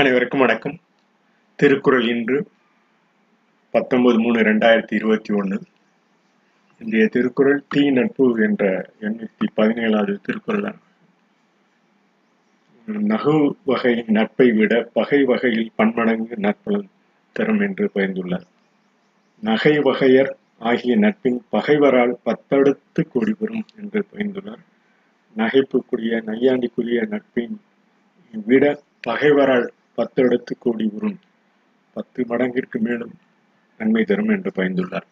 அனைவருக்கும் வணக்கம். திருக்குறள் இன்று பத்தொன்பது மூணு ரெண்டாயிரத்தி இருபத்தி ஒன்று இன்றைய திருக்குறள் தீ நட்பு என்ற எண்ணூத்தி பதினேழாவது திருக்குறள் நகு வகை நட்பை விட பகை வகையில் பன்மடங்கு நட்பலன் தரும் என்று பயந்துள்ளார் நகை வகையர் ஆகிய நட்பின் பகைவரால் பத்தடுத்து கூடி வரும் என்று பயந்துள்ளார் நகைப்புக்குரிய நையாண்டிக்குரிய நட்பின் விட பகைவரால் பத்து இடத்து கோடி உறும் பத்து மடங்கிற்கு மேலும் நன்மை தரும் என்று பயந்துள்ளார்.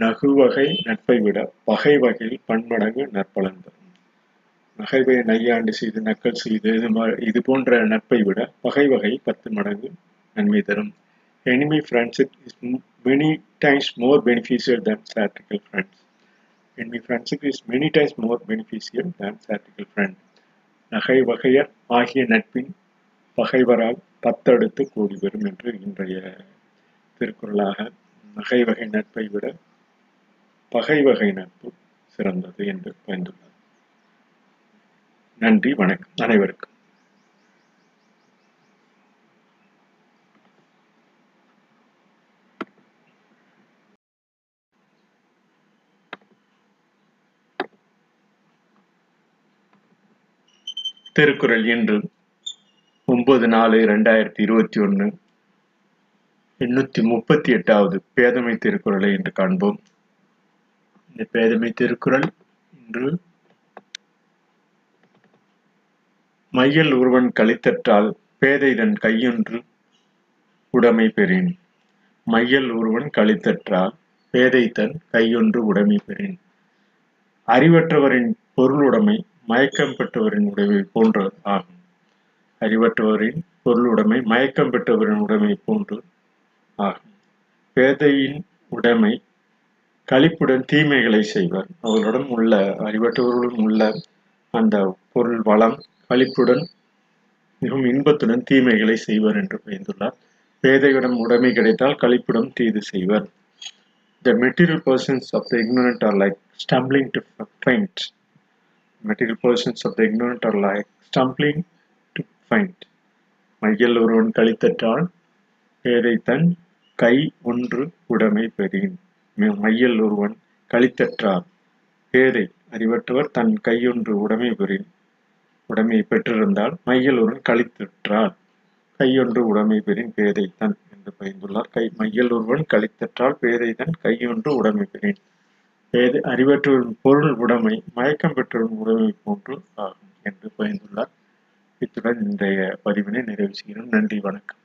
நகு வகை நட்பை விட பகை வகையில் பன்மடங்கு நற்பலன் தரும். நகைவை நையாண்டு செய்து நக்கல் செய்து இது இது போன்ற நட்பை விட பகை வகை பத்து மடங்கு நன்மை தரும். Enemy friendship is many times more beneficial than statical friends enemy friendship is many times more beneficial than statical friend நகை வகைய ஆகிய நட்பின் பகைவரால் பத்தடுத்து கூடி வரும் என்று இன்றைய திருக்குறளாக நகை வகை நட்பை விட பகை வகை நட்பு சிறந்தது என்று பயந்துள்ளது நன்றி வணக்கம். அனைவருக்கும். திருக்குறள் என்று ஒன்பது நாலு ரெண்டாயிரத்தி இருபத்தி ஒன்று எண்ணூற்றி முப்பத்தி எட்டாவது பேதமை திருக்குறளை இன்று காண்போம். இந்த பேதமை திருக்குறள் இன்று மையல் ஒருவன் கழித்தற்றால் பேதைதன் கையொன்று உடைமை பெறின். மையல் ஒருவன் கழித்தற்றால் பேதை தன் கையொன்று உடைமை பெறின். அறிவற்றவரின் பொருளுடைமை மயக்கம் பெற்றவரின் உடைமை போன்றது ஆகும் அறிவற்றவரின் பொருளுடைமை மயக்கம் பெற்றவரின் உடைமை போன்று ஆகும். பேதையின் உடைமை களிப்புடன் தீமைகளை செய்வர். அவர்களுடன் உள்ள அறிவற்றவர்களுடன் உள்ள அந்த பொருள் வளம் கழிப்புடன் மிகவும் இன்பத்துடன் தீமைகளை செய்வர் என்று பயந்துள்ளார் பேதையிடம் உடைமை கிடைத்தால் கழிப்புடன் தீது செய்வர். The material persons of the ignorant are like stumbling to find material persons of the ignorant are like stumbling to மையல் ஒருவன் கழித்தற்றால் பேதை தன் கை ஒன்று உடைமை பெறின். மையல் ஒருவன் கழித்தற்றார் பேதை அறிவற்றவர் தன் கையொன்று உடைமை பெறின். உடைமை பெற்றிருந்தால் மையல் ஒருவன் கழித்தற்றால் கையொன்று உடைமை பெறின் பேதை தன் என்று பயந்துள்ளார். கை மையல் ஒருவன் கழித்தற்றால் பேதை தன் கையொன்று உடைமை பெறின். பேதை அறிவற்றவரின் பொருள் உடைமை மயக்கம் பெற்றவரின் உடைமை போன்று ஆகும் என்று பயந்துள்ளார். இத்துடன் இன்றைய பதிவினை நிறைவு செய்கிறோம். நன்றி வணக்கம்.